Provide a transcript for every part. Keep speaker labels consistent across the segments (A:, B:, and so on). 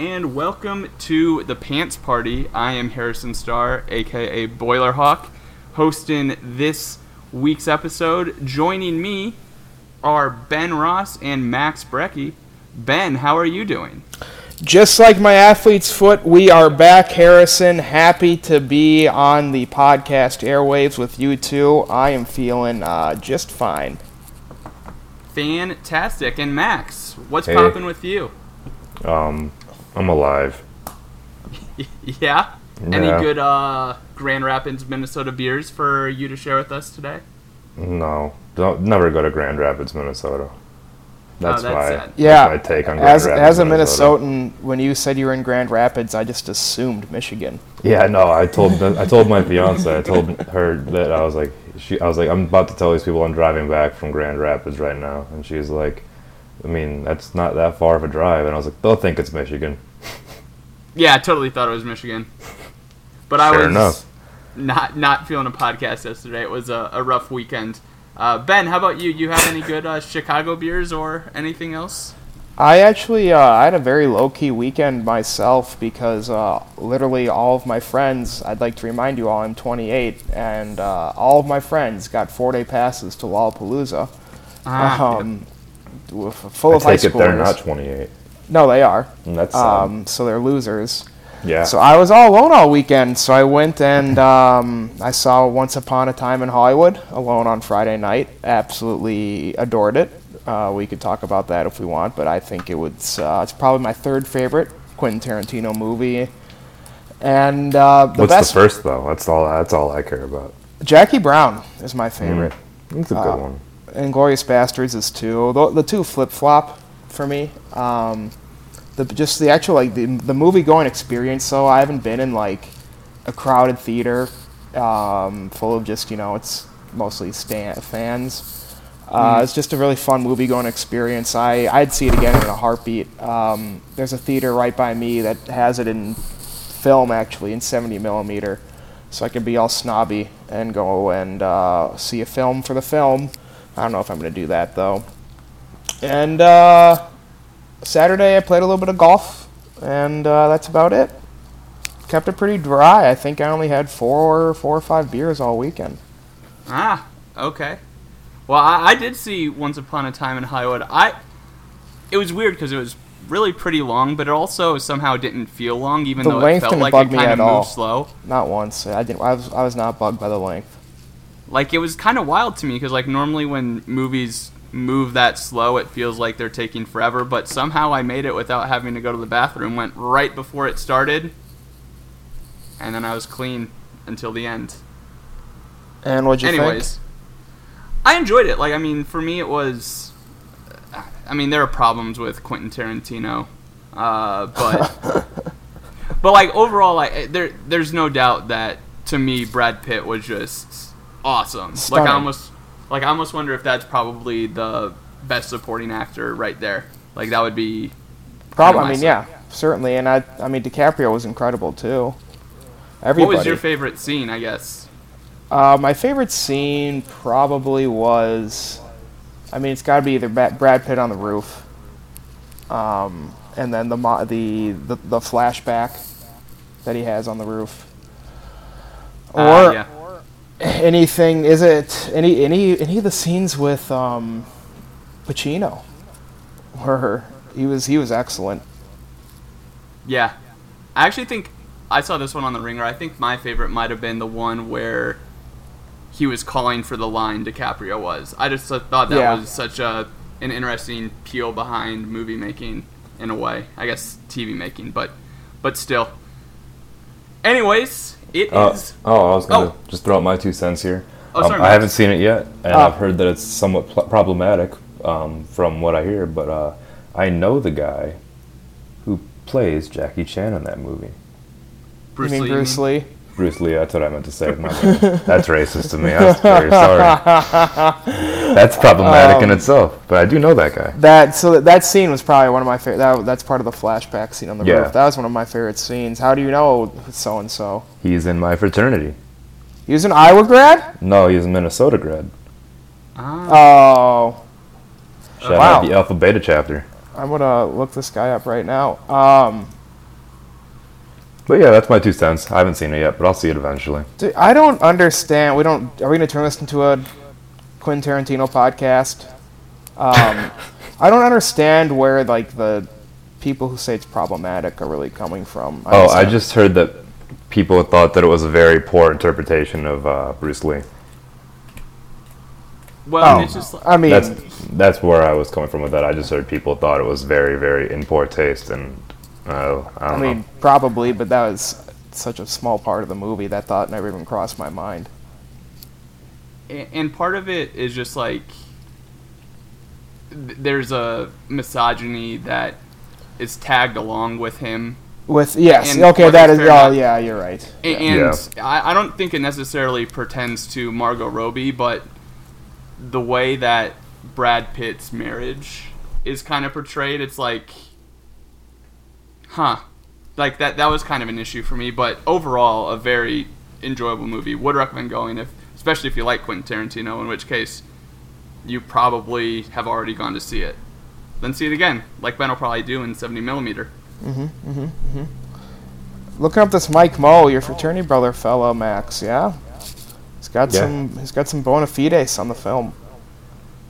A: And welcome to the Pants Party. I am Harrison Starr, aka Boilerhawk, hosting this week's episode. Joining me are Ben Ross and Max Brecky. Ben, how are you doing?
B: Just like my athlete's foot, we are back, Harrison. Happy to be on the podcast airwaves with you two. I am feeling uh, just fine.
A: Fantastic. And Max, what's
C: Hey.
A: popping with you?
C: Um, I'm alive.
A: Yeah? Any good uh, Grand Rapids, Minnesota beers for you to share with us today?
C: No, don't never go to Grand Rapids, Minnesota. That's,
A: Oh, that's
C: my
A: sad.
B: Yeah,
C: that's my take on Grand
B: as
C: Rapids,
B: as a
C: Minnesota.
B: Minnesotan, when you said you were in Grand Rapids, I just assumed Michigan.
C: Yeah, no, I told I told my fiance, I told her that I was like, she, I was like, I'm about to tell these people I'm driving back from Grand Rapids right now, and she's like, I mean, that's not that far of a drive, and I was like, they'll think it's Michigan.
A: Yeah, I totally thought it was Michigan. But I
C: Fair
A: was
C: enough.
A: not not feeling a podcast yesterday. It was a, a rough weekend. Uh, ben, how about you? You have any good uh, Chicago beers or anything else?
B: I actually uh, I had a very low key weekend myself because uh, literally all of my friends. I'd like to remind you all, I'm 28, and uh, all of my friends got four day passes to Lollapalooza.
A: Ah,
B: um, with- full
C: I
B: of high
C: take it they're not 28.
B: No, they are.
C: And that's.
B: Um, so they're losers.
C: yeah.
B: So I was all alone all weekend. So I went and um, I saw Once Upon a Time in Hollywood alone on Friday night. Absolutely adored it. Uh, we could talk about that if we want, but I think it was uh, it's probably my third favorite Quentin Tarantino movie. And uh, the
C: What's
B: best
C: the first though? That's all. That's all I care about.
B: Jackie Brown is my favorite.
C: It's a good
B: Uh,
C: one.
B: Inglourious Basterds is two. The, the two flip flop for me. Um, the just the actual like the, the movie going experience. So I haven't been in like a crowded theater um, full of just you know it's mostly stan- fans. Uh, It's just a really fun movie going experience. I I'd see it again in a heartbeat. Um, there's a theater right by me that has it in film actually in 70 millimeter, so I can be all snobby and go and uh, see a film for the film. I don't know if I'm gonna do that though. And uh, Saturday I played a little bit of golf, and uh, that's about it. Kept it pretty dry. I think I only had four, four or five beers all weekend.
A: Ah, okay. Well, I, I did see Once Upon a Time in Hollywood. I it was weird because it was really pretty long, but it also somehow didn't feel long, even
B: The
A: though it felt like it kind of
B: all.
A: moved slow.
B: Not once. I didn't. I was. I was not bugged by the length.
A: Like it was kind of wild to me because like normally when movies move that slow, it feels like they're taking forever. But somehow I made it without having to go to the bathroom. Went right before it started, and then I was clean until the end.
B: And what'd you
A: Anyways, I enjoyed it. Like, I mean, for me, it was. I mean, there are problems with Quentin Tarantino, uh, but but like overall, like there there's no doubt that to me Brad Pitt was just awesome. Like I almost like I almost wonder if that's probably the best supporting actor right there. Like that would be.
B: Probably. I mean, yeah, certainly. And I. I mean, DiCaprio was incredible too. Everybody.
A: What was your favorite scene? I guess.
B: Uh, my favorite scene probably was, I mean, it's got to be either Brad Pitt on the roof, um, and then the, mo- the the the flashback that he has on the roof, or
A: Uh, yeah.
B: Anything. Is it any any any of the scenes with um, Pacino, where he was he was excellent.
A: Yeah. I actually think I saw this one on the ringer. I think my favorite might have been the one where he was calling for the line DiCaprio was. I just thought that
B: Yeah.
A: was such a an interesting peel behind movie making in a way. I guess TV making, but but still. Anyways, it is.
C: Uh, oh, I was gonna
A: Oh.
C: just throw out my two cents here.
A: Oh,
C: Um, I haven't seen it yet, and
B: Oh.
C: I've heard that it's somewhat pl- problematic um, from what I hear. But uh, I know the guy who plays Jackie Chan in that movie.
A: Bruce
B: you mean
A: Lee.
B: Bruce Lee?
C: Bruce Lee, that's what I meant to say. My bad. That's racist to me. I'm very sorry. That's problematic in itself, but I do know that guy.
B: That so that, scene was probably one of my favorite. That, that's part of the flashback scene on the
C: Yeah.
B: roof. That was one of my favorite scenes. How do you know so and so?
C: He's in my fraternity.
B: He was an Iowa grad.
C: No, he's a Minnesota grad.
B: Oh,
C: Shout
B: Wow.
C: out the Alpha Beta chapter.
B: I'm gonna look this guy up right now. Um,
C: But yeah, that's my two cents. I haven't seen it yet, but I'll see it eventually.
B: dude, I don't understand. We don't. Are we gonna turn this into a Quentin Tarantino podcast? Um, I don't understand where like the people who say it's problematic are really coming from.
C: Oh, I just heard that people thought that it was a very poor interpretation of uh, Bruce Lee.
A: well,
B: Oh,
A: it's just like,
B: I mean,
C: That's that's where I was coming from with that. I just heard people thought it was very, very in poor taste, and uh, I
B: I
C: don't
B: mean,
C: know.
B: probably, but that was such a small part of the movie that thought never even crossed my mind.
A: A- and part of it is just like there's a misogyny that is tagged along with him
B: With yes,
A: And
B: okay,
A: that is
B: that
A: it's
B: is.
A: fair or
B: Oh,
A: not-
B: yeah, you're right.
A: A-
C: Yeah.
A: And I, I don't think it necessarily pertains to Margot Robbie, but the way that Brad Pitt's marriage is kind of portrayed, it's like, huh, like that. That was kind of an issue for me. But overall, a very enjoyable movie. Would recommend going if, especially if you like Quentin Tarantino. In which case, you probably have already gone to see it. Then see it again, like Ben will probably do in 70 millimeter. Mm-hmm, mm-hmm, mm-hmm.
B: Looking up this Mike Moh, your fraternity brother fellow, Max. Yeah, he's got
C: Yeah.
B: some. He's got some bona fides on the film.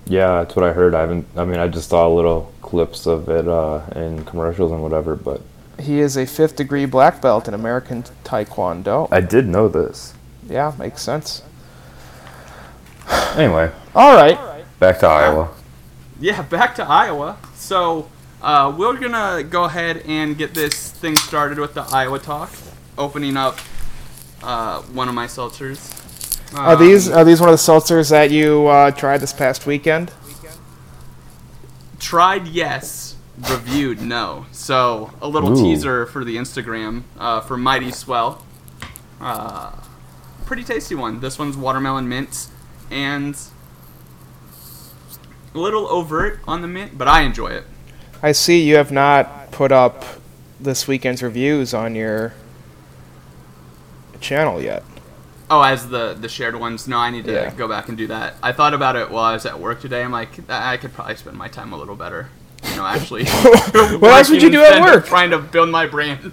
C: Yeah, that's what I heard. I haven't. I mean, I just saw little clips of it uh, in commercials and whatever. But
B: He is a fifth degree black belt in American Taekwondo.
C: I did know this.
B: Yeah, makes sense.
C: Anyway,
B: All right.
C: back to Iowa.
A: Yeah, back to Iowa. So uh, we're gonna go ahead and get this thing started with the Iowa talk, opening up uh, one of my seltzers.
B: Are
A: Um,
B: these are these one of the seltzers that you uh, tried this past weekend?
A: tried? Yes. Reviewed? No. So a little
C: Ooh.
A: teaser for the Instagram uh, for Mighty Swell. Uh, pretty tasty one. This one's watermelon mint and a little overt on the mint, but I enjoy it.
B: I see you have not put up this weekend's reviews on your channel yet.
A: Oh, as the the shared ones. No, I need to
B: Yeah.
A: go back and do that. I thought about it while I was at work today. I'm like, I I could probably spend my time a little better. You know, actually.
B: What else would you do at work?
A: Trying to build my brand.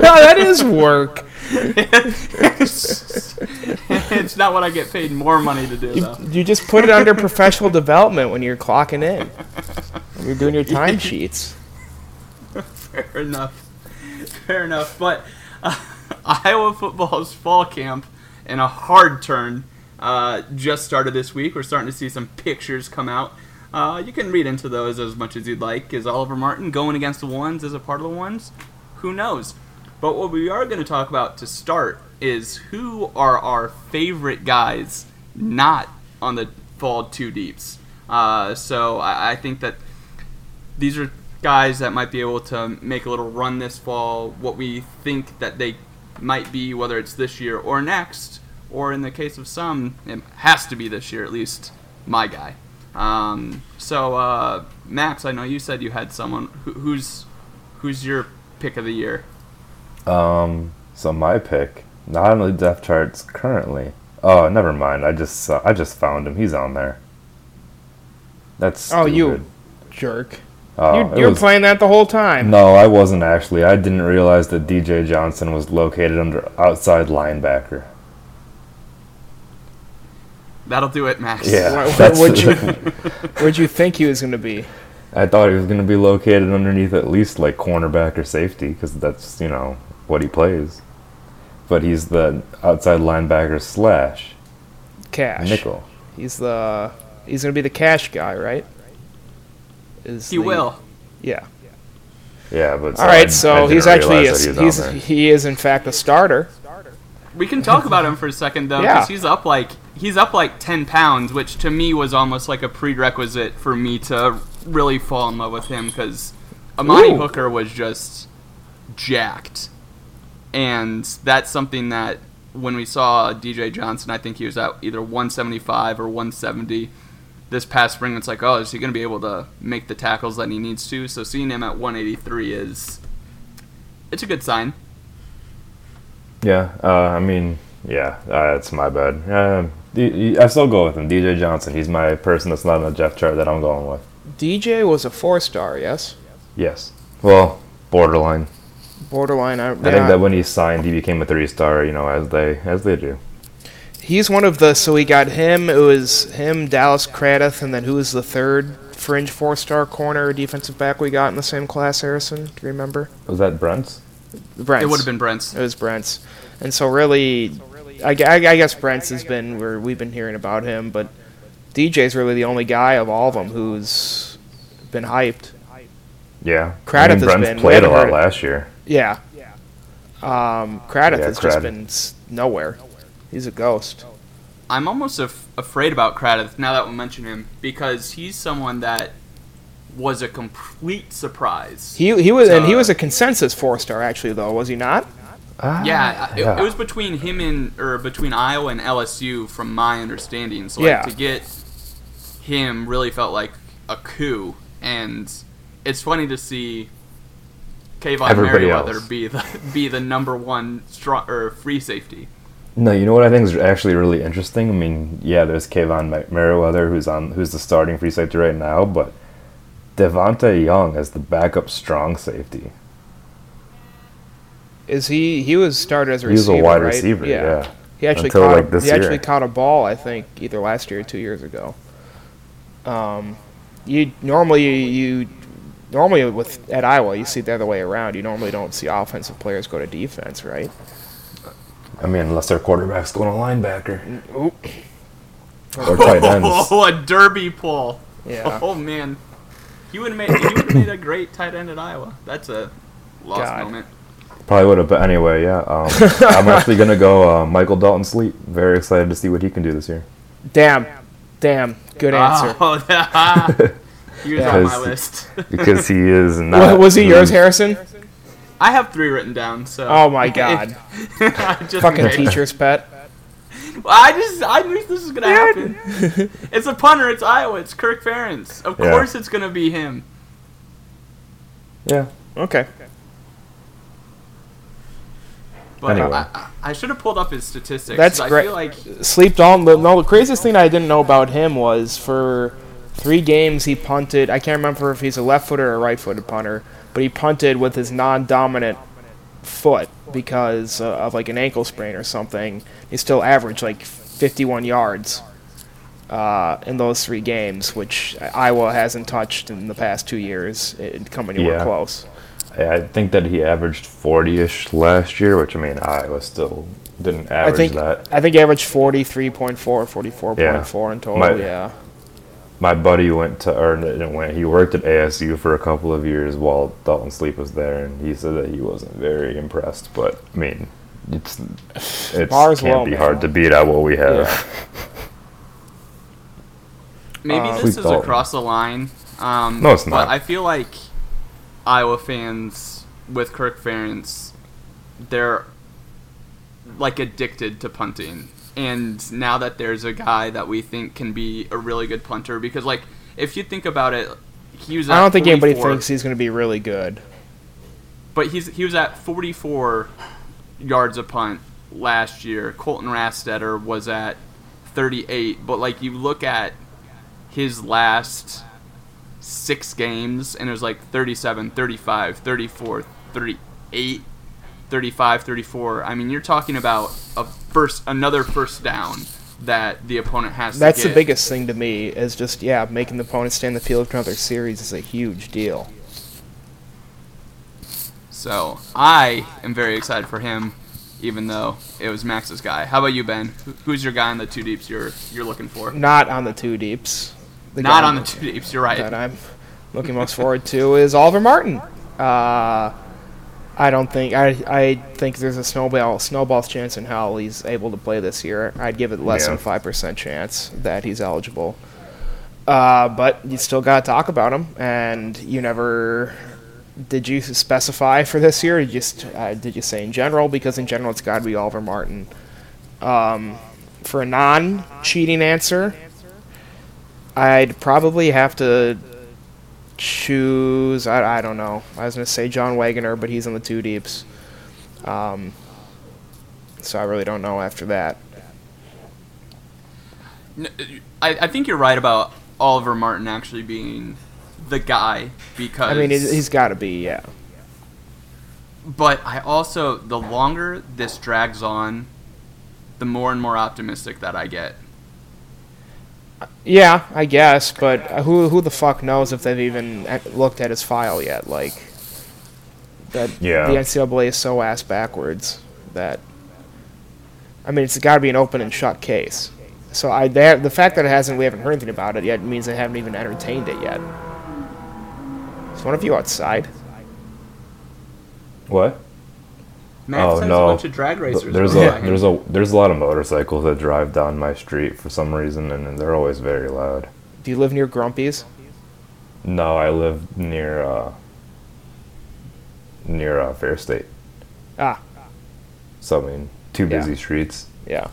B: that is work.
A: it's not what I get paid more money to do,
B: You,
A: though.
B: you just put it under professional development when you're clocking in. When you're doing your timesheets.
A: Fair enough. Fair enough. But uh, Iowa football's fall camp and a hard turn uh, just started this week. We're starting to see some pictures come out. Uh, you can read into those as much as you'd like. Is Oliver Martin going against the ones as a part of the ones? Who knows? But what we are going to talk about to start is who are our favorite guys not on the fall two deeps. Uh, so I, I think that these are guys that might be able to make a little run this fall. What we think that they might be, whether it's this year or next, or in the case of some, it has to be this year at least. My guy. Um, so uh, Max, I know you said you had someone. Who, who's who's your pick of the year?
C: Um, so my pick, not on the depth charts currently. Oh, never mind. I just saw, I just found him. He's on there. That's
B: Oh, you jerk.
C: Oh,
B: you,
C: it
B: you were
C: was-
B: playing that the whole time.
C: No, I wasn't actually. I didn't realize that DJ Johnson was located under outside linebacker.
A: That'll do it, Max.
C: Yeah.
B: What, what would you, what'd you think he was going to be?
C: I thought he was going to be located underneath at least like cornerback or safety because that's you know what he plays. But he's the outside linebacker slash
B: Cash.
C: nickel.
B: He's the he's going to be the cash guy, right? Is
A: He
B: the-
A: will.
B: Yeah.
C: Yeah, but
B: All
C: I-
B: right,
C: I
B: so
C: didn't
B: he's actually a,
C: he
B: he's he is in fact a starter.
A: We can talk about him for a second though,
B: Yeah.
A: because he's up like he's up like 10 pounds, which to me was almost like a prerequisite for me to really fall in love with him because Amani
B: Ooh.
A: Hooker was just jacked. And that's something that when we saw DJ Johnson, I think he was at either 175 or 170 this past spring. It's like, oh, is he going to be able to make the tackles that he needs to? So seeing him at 183 is. It's a good sign.
C: Yeah, uh, I mean, yeah, uh, it's my bad. Uh, I still go with him. DJ Johnson. He's my person that's not on the Jeff chart that I'm going with.
B: DJ was a four star, yes.
C: Yes. Well, borderline.
B: Borderline. I,
C: I think that when he signed, he became a three star. You know, as they as they do.
B: he's one of the. So we got him. It was him, Dallas Craddock, and then who was the third fringe four star corner defensive back we got in the same class? Harrison, do you remember?
C: Was that Brents?
B: Brents.
A: It would have been Brents.
B: It was Brents, and so really, I, gu- I guess Brents has been where we've been hearing about him, but DJ's really the only guy of all of them who's been hyped.
C: Yeah.
B: Craddock
C: I
B: has
C: mean, Brent's
B: been-
C: played a lot last year.
B: Yeah. Yeah. Um, Craddock
C: Yeah,
B: has just been nowhere. He's a ghost.
A: I'm almost af- afraid about Craddock now that we mention him because he's someone that was a complete surprise.
B: He he was and he was a consensus four star actually though, was he not?
C: Ah,
A: yeah, it,
C: yeah.
A: it was between him and or between Iowa and LSU, from my understanding. So like
B: Yeah.
A: to get him really felt like a coup, and it's funny to see Kayvon
C: Everybody
A: Merriweather
C: else.
A: be the be the number one strong or free safety.
C: No, you know what I think is actually really interesting. I mean, yeah, there's Kayvon Merriweather who's on who's the starting free safety right now, but Devontae Young as the backup strong safety.
B: Is he he was started as a receiver?
C: He was a wide
B: right?
C: receiver, yeah.
B: He actually
C: Until,
B: caught
C: like,
B: a,
C: this
B: he actually caught a ball I think either last year or 2 years ago. Um you normally you normally with at Iowa you see the other way around. You normally don't see offensive players go to defense, right?
C: I mean, unless their quarterback's going to linebacker
B: Oop.
C: or tight ends.
A: Oh, a derby pull.
B: Yeah.
A: Oh man, he would have made he would have made a great tight end at Iowa. That's a lost
B: God.
A: moment.
C: Probably would have, but anyway, yeah. Um, I'm actually gonna go uh, Michael Dalton Sleep. Very excited to see what he can do this year.
B: Damn. Damn. Good answer.
A: Oh, that, he was on my
C: Because-
A: list.
C: because he is
B: Wa-
C: not.
B: was he yours, Harrison?
A: I have three written down. So.
B: Oh my god.
A: I just
B: Fucking
A: made-
B: teacher's pet.
A: Well, I just I knew this was gonna happen. it's a punter. It's Iowa. It's Kirk Ferentz. Of
C: Yeah.
A: course, it's gonna be him.
C: Yeah.
B: Okay.
A: But
C: Anyway.
A: I, I, I should have pulled up his statistics.
B: That's
A: 'cause I
B: great.
A: feel like
B: Sleep Dalton. The, no, the craziest thing I didn't know about him was for three games he punted. I can't remember if he's a left-footed or a right-footed punter, but he punted with his non-dominant foot because uh, of like an ankle sprain or something. He still averaged like 51 yards uh, in those three games, which Iowa hasn't touched in the past two years. It come anywhere
C: Yeah.
B: close.
C: I I think that he averaged 40-ish last year, which I mean Iowa still didn't
B: I
C: average
B: think
C: that.
B: I think he averaged 43.4 or 44.4 in total.
C: My-
B: yeah.
C: My buddy went to, or didn't went. He worked at ASU for a couple of years while Dalton Sleep was there, and he said that he wasn't very impressed. But I mean, it's it can't
B: low,
C: be
B: man.
C: hard to beat out what we have.
B: Yeah.
A: maybe
B: Uh,
A: this is
C: Dalton.
A: across the line. Um,
C: No, it's
A: But
C: not.
A: I feel like Iowa fans with Kirk Ferentz, they're like addicted to punting. And now that there's a guy that we think can be a really good punter, because like if you think about it, he was.
B: I don't think anybody thinks he's going to be really good.
A: but he's he was at 44 yards a punt last year. Colton Rastetter was at 38. But like you look at his last six games, and it was like 37, 35, 34, 38, 35, 34. I mean, you're talking about a first another first down that the opponent has.
B: That's the biggest thing to me is just yeah, making the opponent stay in the field for another series is a huge deal.
A: So I am very excited for him, even though it was Max's guy. How about you, Ben? Who's your guy on the two deeps you're you're looking for?
B: Not on the two deeps. The
A: Not on the two deeps. You're right.
B: that I'm looking most forward to is Oliver Martin. Uh, I don't think I I think there's a snowball snowball's chance in hell he's able to play this year. I'd give it less
C: Yeah.
B: than five percent chance that he's eligible. Uh, but you still got to talk about him, and you never. Did you specify for this year? Or just uh, did you say in general? Because in general, it's got to be Oliver Martin. Um, for a non-cheating answer, I'd probably have to choose. I, I don't know. I was gonna say John Waggoner, but he's in the two deeps. Um, so I really don't know after that.
A: I think you're right about Oliver Martin actually being the guy because
B: I mean, he's got to be. Yeah.
A: But I also, the longer this drags on, the more and more optimistic that I get.
B: Yeah, I guess, but who who the fuck knows if they've even uh, looked at his file yet? Like that.
C: Yeah.
B: The NCAA is so ass backwards that. I mean, it's got to be an open and shut case. So I they have, the fact that it hasn't we haven't heard anything about it yet means they haven't even entertained it yet. Is one of you outside?
C: What?
A: Max
C: Oh,
A: has
C: no.
A: a bunch of drag racers.
C: There's a
A: by
C: there's a there's a lot of motorcycles that drive down my street for some reason, and they're always very loud.
B: Do you live near Grumpy's?
C: No, I live near uh, near uh, Fair State,
B: Ah,
C: so I mean, two
B: Yeah.
C: busy streets.
B: yeah.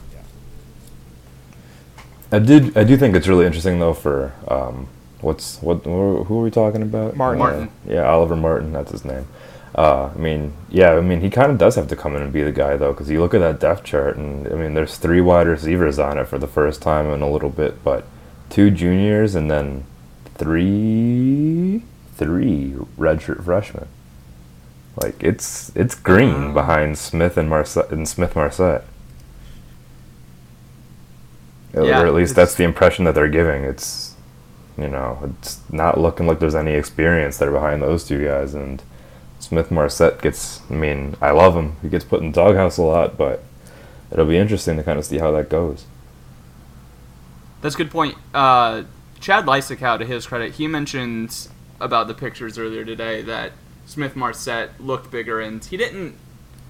C: I did I do think it's really interesting though for um, what's what who are we talking about?
B: Martin.
C: Uh,
A: Martin.
C: yeah, Oliver Martin. That's his name. Uh, I mean, yeah, I mean, he kind of does have to come in and be the guy though, because you look at that depth chart, and I mean, there's three wide receivers on it for the first time in a little bit, but two juniors and then three three redshirt freshmen. Like it's it's green behind Smith and Marsette and Smith Marsette.
A: Yeah,
C: or at least that's the impression that they're giving. It's you know, it's not looking like there's any experience there behind those two guys and Smith Marsette gets I mean, I love him. He gets put in the doghouse a lot, but it'll be interesting to kind of see how that goes.
A: That's a good point. Uh, Chad Leistikow, to his credit, he mentioned about the pictures earlier today that Smith Marsette looked bigger, and he didn't.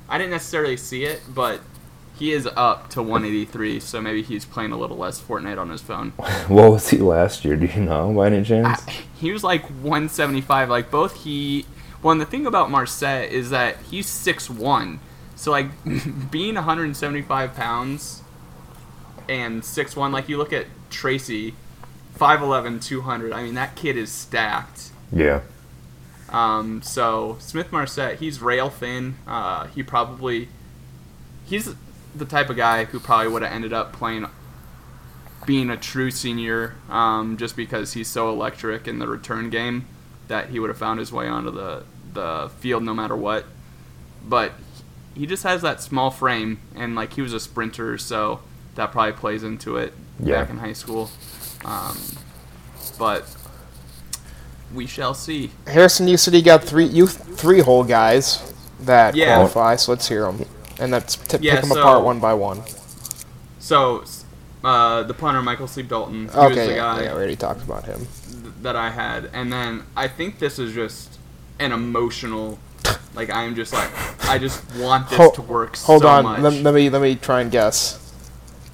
A: I didn't necessarily see it, but he is up to 183, so maybe he's playing a little less Fortnite on his phone.
C: What was he last year? Do you know by any chance?
A: He was like 175. Like both he. Well, and the thing about Marsette is that he's 6'1", so like being 175 pounds and 6'1", like you look at Tracy, 5'11", 200. I mean that kid is stacked.
C: yeah.
A: Um, so Smith Marsette, he's rail thin. Uh, he probably he's the type of guy who probably would have ended up playing being a true senior um, just because he's so electric in the return game that he would have found his way onto the the field no matter what. But he just has that small frame and like he was a sprinter, so that probably plays into it
C: Yeah.
A: back in high school. Um, but we shall see.
B: Harrison, you said you got three you three whole guys that
A: Yeah.
B: qualify. So let's hear them, and let's t-
A: Yeah,
B: pick them
A: so-
B: apart one by one.
A: So, uh, the punter Michael Sleep Dalton, he
B: Okay,
A: was the
B: yeah,
A: guy
B: yeah, we already talked about him.
A: th- that I had, and then I think this is just an emotional. Like I am just like I just want this
B: Hol-
A: to work.
B: Hold
A: so
B: on,
A: much.
B: let, let me let me try and guess.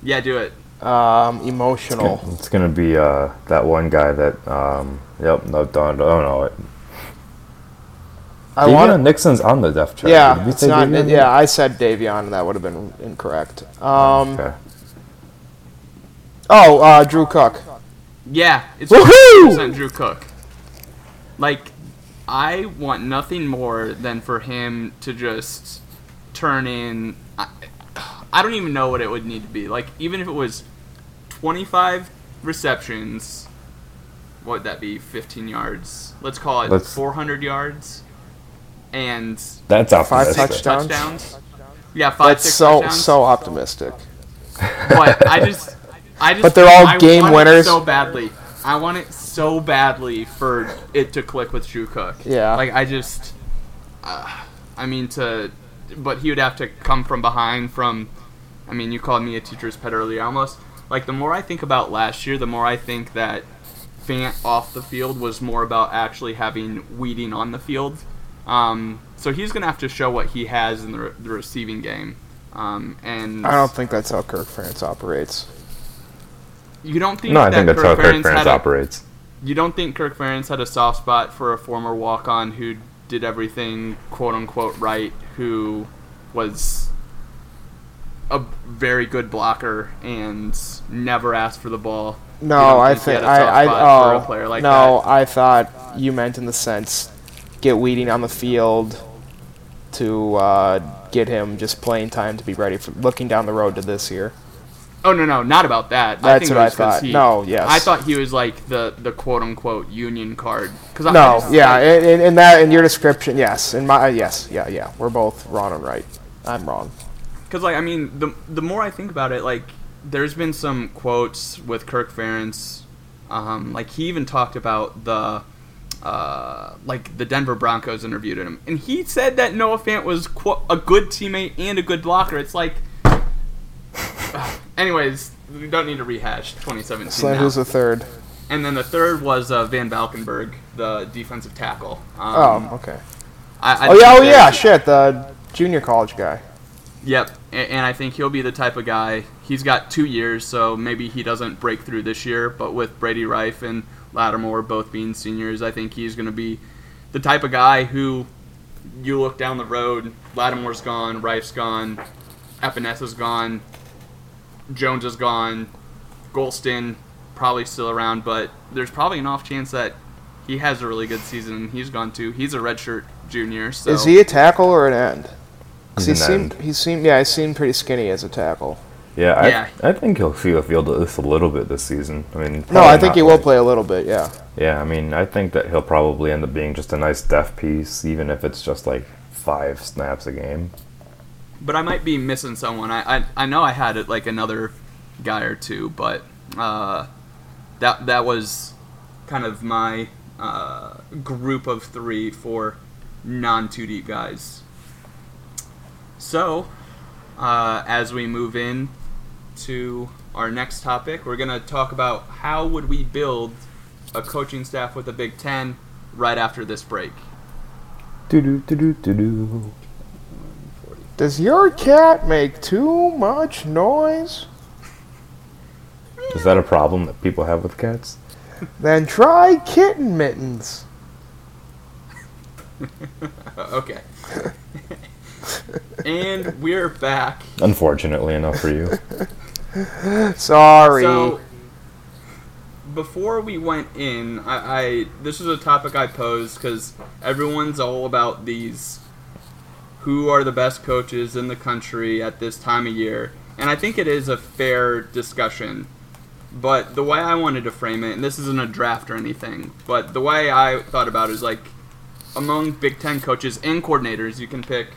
A: yeah, do it.
B: Um, emotional.
C: It's gonna be uh, that one guy that um, yep, no don't, don't know it.
B: I
C: Daviyon
B: want
C: Nixon's on the depth chart.
B: Yeah,
C: we
B: it's
C: say
B: not.
C: Daviyon?
B: yeah, I said Daviyon, and that would have been incorrect. Um,
C: Okay.
B: oh, uh, Drew Cook.
A: Yeah, it's
B: Woohoo!
A: 100% Drew Cook. Like, I want nothing more than for him to just turn in. I, I don't even know what it would need to be. Like, even if it was 25 receptions, what would that be? 15 yards. Let's call it
C: Let's-
A: 400 yards. And
C: That's
B: Five touchdowns.
A: touchdowns. Yeah, five,
B: That's
A: six
B: so
A: touchdowns.
B: so optimistic.
A: But I just, I just.
B: But they're all
A: I
B: game
A: want it
B: winners.
A: so badly. I want it so badly for it to click with Drew Cook.
B: Yeah.
A: Like I just, uh, I mean to, but he would have to come from behind. From, I mean, you called me a teacher's pet earlier. Almost like the more I think about last year, the more I think that Fant off the field was more about actually having Wieting on the field Um, so he's going to have to show what he has in the, re- the receiving game. Um, and
B: I don't think that's how Kirk Ferentz operates.
A: you don't think
C: No, I think that's
A: Kirk
C: how Kirk
A: Ferentz
C: Ferentz
A: a,
C: operates.
A: You don't think Kirk Ferentz had a soft spot for a former walk-on who did everything quote unquote right, who was a very good blocker and never asked for the ball.
B: No, I
A: think he
B: think
A: had a
B: I I oh
A: a player like
B: no,
A: that?
B: I thought you meant in the sense get Wieting on the field to uh, get him just playing time to be ready for looking down the road to this year.
A: Oh no, no, not about that. I
B: That's
A: think
B: what I thought.
A: He,
B: No, yes.
A: I thought he was like the the quote unquote union card. Cause I, I
B: No,
A: just,
B: yeah,
A: like,
B: in, in, that in your description, yes, in my yes, yeah, yeah, we're both wrong and right. I'm wrong.
A: Because like I mean, the the more I think about it, like there's been some quotes with Kirk Ferentz. Um, like he even talked about the uh, like the Denver Broncos interviewed him, and he said that Noah Fant was qu- a good teammate and a good blocker. It's like, anyways, we don't need to rehash 2017.
B: So
A: now.
B: who's the third?
A: and then the third was uh, Van Valkenburg, the defensive tackle. Um,
B: Oh, okay.
A: I, I
B: Oh yeah, oh yeah, shit, the junior college guy.
A: Yep, and, and I think he'll be the type of guy. He's got two years, so maybe he doesn't break through this year. But with Brady Reiff and Lattimore both being seniors, I think he's going to be the type of guy who you look down the road. Lattimore's gone, Reiff's gone, Epinesa's gone, Jones is gone, Golston probably still around, but there's probably an off chance that he has a really good season and he's gone too. He's a redshirt junior, so
B: Is he a tackle or an end? 'Cause
C: He's
B: he
C: an
B: seemed
C: end.
B: he seemed yeah, he seemed pretty skinny as a tackle.
C: Yeah, I,
A: Yeah.
C: I think he'll see the field at least a little bit this season. I mean,
B: No, I think
C: not
B: he will play a little bit. Yeah.
C: Yeah, I mean, I think that he'll probably end up being just a nice def piece, even if it's just like five snaps a game.
A: But I might be missing someone. I, I I know I had it like another guy or two, but uh, that that was kind of my uh, group of three for non two deep guys. So, uh, as we move in to our next topic, we're gonna talk about how would we build a coaching staff with a Big Ten right after this break.
C: Do do do do do do.
B: Does your cat make too much noise?
C: Is that a problem that people have with cats?
B: Then try kitten mittens.
A: Okay. and we're back.
C: Unfortunately enough for you.
B: Sorry.
A: So, before we went in, I, I this is a topic I posed because everyone's all about these. Who are the best coaches in the country at this time of year? And I think it is a fair discussion. But the way I wanted to frame it, and this isn't a draft or anything, but the way I thought about it is like among Big Ten coaches and coordinators, you can pick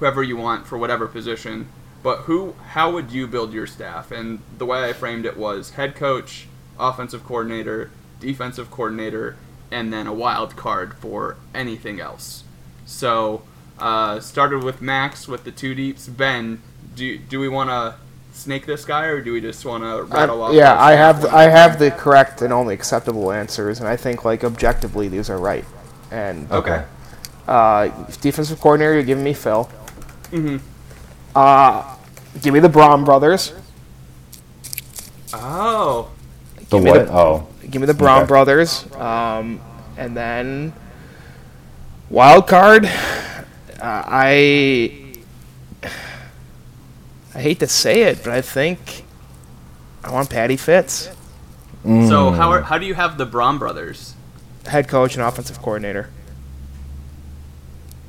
A: whoever you want for whatever position. But who, how would you build your staff? And the way I framed it was head coach, offensive coordinator, defensive coordinator, and then a wild card for anything else. So uh, started with Max with the two deeps. Ben, do do we want to snake this guy or do we just want to rattle
B: I-
A: off?
B: yeah, I have
A: one
B: I have the correct and only acceptable answers, and I think like objectively these are right. And
A: Okay.
B: uh, defensive coordinator, you're giving me Phil.
A: Mm-hmm.
B: Uh, give me the Brohm brothers.
A: Oh,
C: The
B: me
C: what?
B: the-
C: oh,
B: Give me the Brohm
C: Okay.
B: brothers. Um, and then wild card. Uh, I I hate to say it, but I think I want Patty Fitz,
A: so how are, how do you have the Brohm brothers?
B: head coach and offensive coordinator.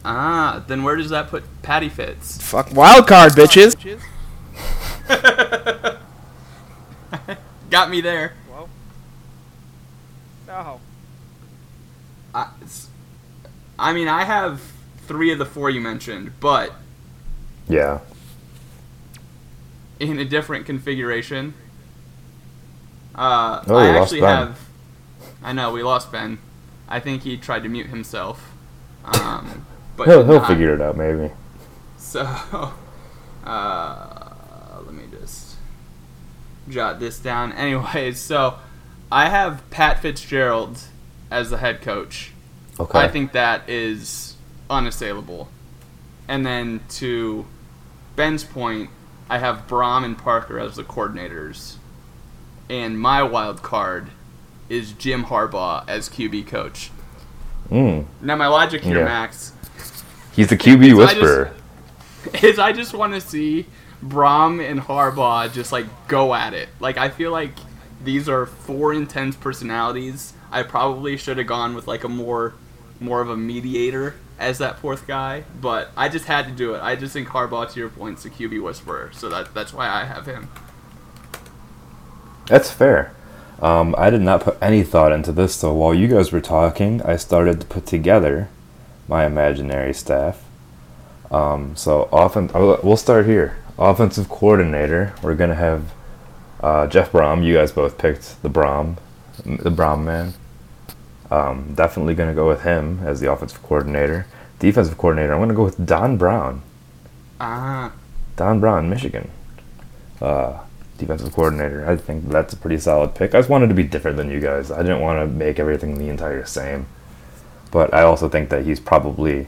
A: Ah, then where does that put Patty Fitz?
B: Fuck wild card, bitches.
A: Got me there.
B: No.
A: I, I mean, I have three of the four you mentioned, but
C: yeah.
A: in a different configuration. Uh,
C: Oh,
A: I actually have. I know we lost Ben. I think he tried to mute himself. Um, but
C: He'll he'll figure it out maybe.
A: So, uh, let me just jot this down. Anyways, so I have Pat Fitzgerald as the head coach.
C: Okay.
A: I think that is unassailable. And then to Ben's point, I have Brohm and Parker as the coordinators. And my wild card is Jim Harbaugh as QB coach.
C: Mm.
A: Now my logic here,
C: Yeah.
A: Max,
C: He's the QB
A: I just-
C: whisperer.
A: is I just want to see Brohm and Harbaugh just like go at it. Like I feel like these are four intense personalities. I probably should have gone with like a more more of a mediator as that fourth guy, but I just had to do it. I just think Harbaugh, to your point, is the QB whisperer, so that that's why I have him.
C: That's fair. Um, I did not put any thought into this, so while you guys were talking, I started to put together my imaginary staff. Um, so often, we'll start here. Offensive coordinator. We're gonna have uh, Jeff Brohm. You guys both picked the Brohm, the Brohm man. Um, definitely gonna go with him as the offensive coordinator. Defensive coordinator. I'm gonna go with Don Brown.
A: Ah,
C: Don Brown, Michigan. Uh, defensive coordinator. I think that's a pretty solid pick. I just wanted to be different than you guys. I didn't want to make everything the entire same. But I also think that he's probably.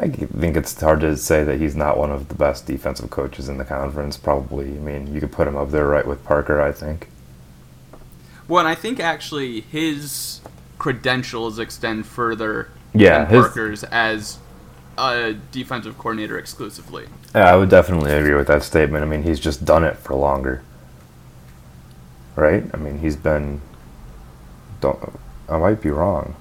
C: I think it's hard to say that he's not one of the best defensive coaches in the conference. Probably. I mean, you could put him up there right with Parker. I think.
A: well, and I think actually his credentials extend further
C: Yeah,
A: than
C: his-
A: Parker's as a defensive coordinator exclusively.
C: Yeah, I would definitely agree with that statement. I mean, he's just done it for longer. Right? I mean, he's been. Don't. I might be wrong.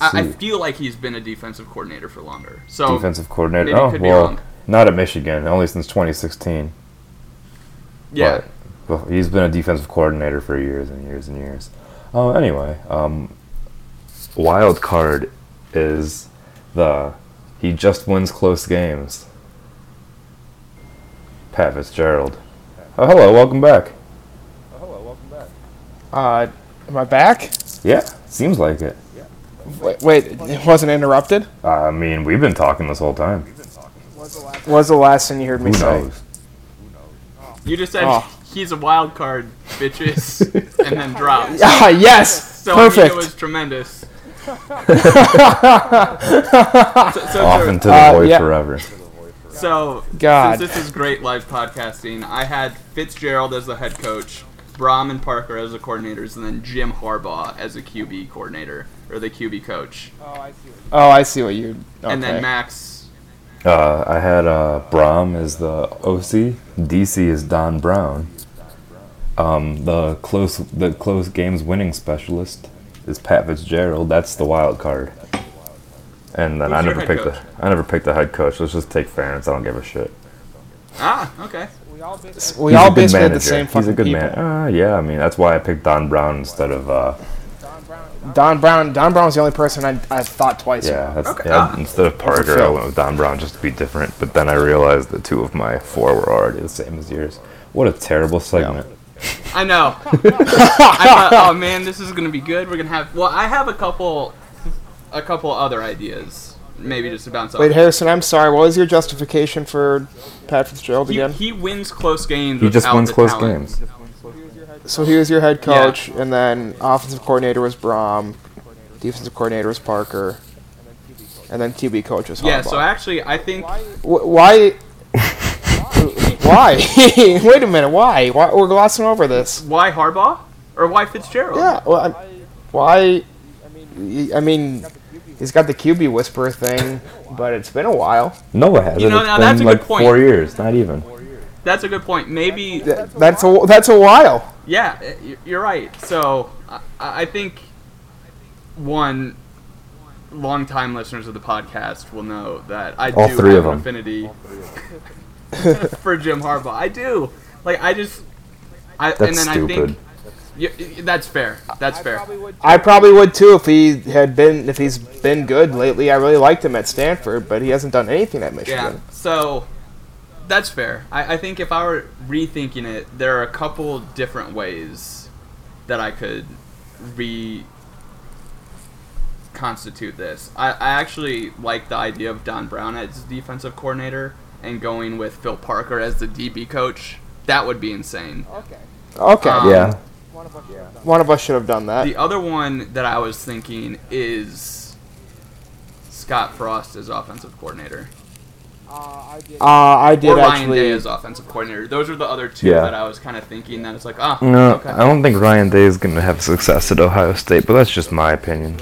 A: I, I feel like he's been a defensive coordinator for longer. So
C: defensive coordinator. Oh, well, not at Michigan, only since 2016.
A: yeah,
C: But, but he's been a defensive coordinator for years and years and years. Oh, anyway, um, wild card is the he just wins close games. Pat Fitzgerald. Oh, hello, welcome back. Oh, hello, welcome back.
B: Uh, am I back?
C: Yeah, seems like it.
B: Wait, wait, it wasn't interrupted.
C: I mean, we've been talking this whole time.
B: What was the last thing you heard me
C: Who
B: say?
C: knows?
A: you just said
B: Oh.
A: He's a wild card, bitches, and then drops.
B: Ah, yes,
A: So I mean,
B: perfect.
A: it was tremendous. so, so,
C: Off into the
B: Uh,
C: void
B: yeah.
C: forever.
A: so
B: God.
A: since this is great live podcasting, I had Fitzgerald as the head coach, Brohm and Parker as the coordinators, and then Jim Harbaugh as the QB coordinator or the QB coach,
B: Oh, I see. oh, I see what you. Okay.
A: and then Max.
C: Uh, I had uh, Brohm as the OC. DC is Don Brown. Um, the close the close games winning specialist is Pat Fitzgerald. That's the wild card. And then
A: Who's
C: I never picked
A: coach?
C: the I never picked the head coach. Let's just take fairness. I don't give a shit.
A: Ah, okay.
B: we
C: He's
B: all
C: a good
B: basically had the
C: manager.
B: same
C: He's a good
B: people.
C: man. Uh, yeah, I mean that's why I picked Don Brown instead of uh,
B: Don Brown. Don Brown was the only person I, I thought twice.
C: yeah, that's,
A: Okay.
C: yeah
A: Ah.
C: instead of Parker I went with Don Brown just to be different. But then I realized that two of my four were already the same as yours. What a terrible segment.
A: I know. I thought, oh man, this is gonna be good. We're gonna have. Well, I have a couple, a couple other ideas. Maybe just to bounce off.
B: Wait, Harrison, I'm sorry. What was your justification for Pat Fitzgerald
A: he,
B: again?
A: he wins close games.
C: He just wins
A: the
C: close
A: talent.
C: games.
B: So he was your head coach, and then offensive coordinator was Brohm, defensive coordinator was Parker, and then QB coach was Harbaugh.
A: Yeah. So actually, I think
B: Wh- why? why? Wait a minute. Why? Why? We're glossing over this.
A: why Harbaugh or why Fitzgerald?
B: Yeah. Well, I'm, why? I mean, he's got the QB whisperer thing, but it's been a while.
C: No, it hasn't.
A: You know,
C: It's
A: now
C: been
A: that's a good point.
C: four years, not even.
A: That's a good point. Maybe.
B: Th- That's a that's a while.
A: Yeah, you're right. So I, I think one long-time listeners of the podcast will know that I
C: All
A: do
C: three
A: have
C: of
A: an
C: them.
A: affinity for Jim Harbaugh. I do. Like I just, I and
C: That's
A: then I think y- y- that's fair. That's fair.
B: I probably would too if he had been if he's been good lately. I really liked him at Stanford, but he hasn't done anything at Michigan. Yeah.
A: So that's fair. I, I think if I were rethinking it, there are a couple different ways that I could reconstitute this. I, I actually like the idea of Don Brown as defensive coordinator and going with Phil Parker as the DB coach. That would be insane.
B: Okay,
A: Um,
C: yeah.
B: one of us should have done that.
A: The other one that I was thinking is Scott Frost as offensive coordinator
B: Uh, I did
A: or Ryan
B: actually.
A: Day as offensive coordinator. Those are the other two
C: Yeah.
A: that I was kind of thinking that it's like, ah,
C: No,
A: okay.
C: I don't think Ryan Day is going to have success at Ohio State, but that's just my opinion.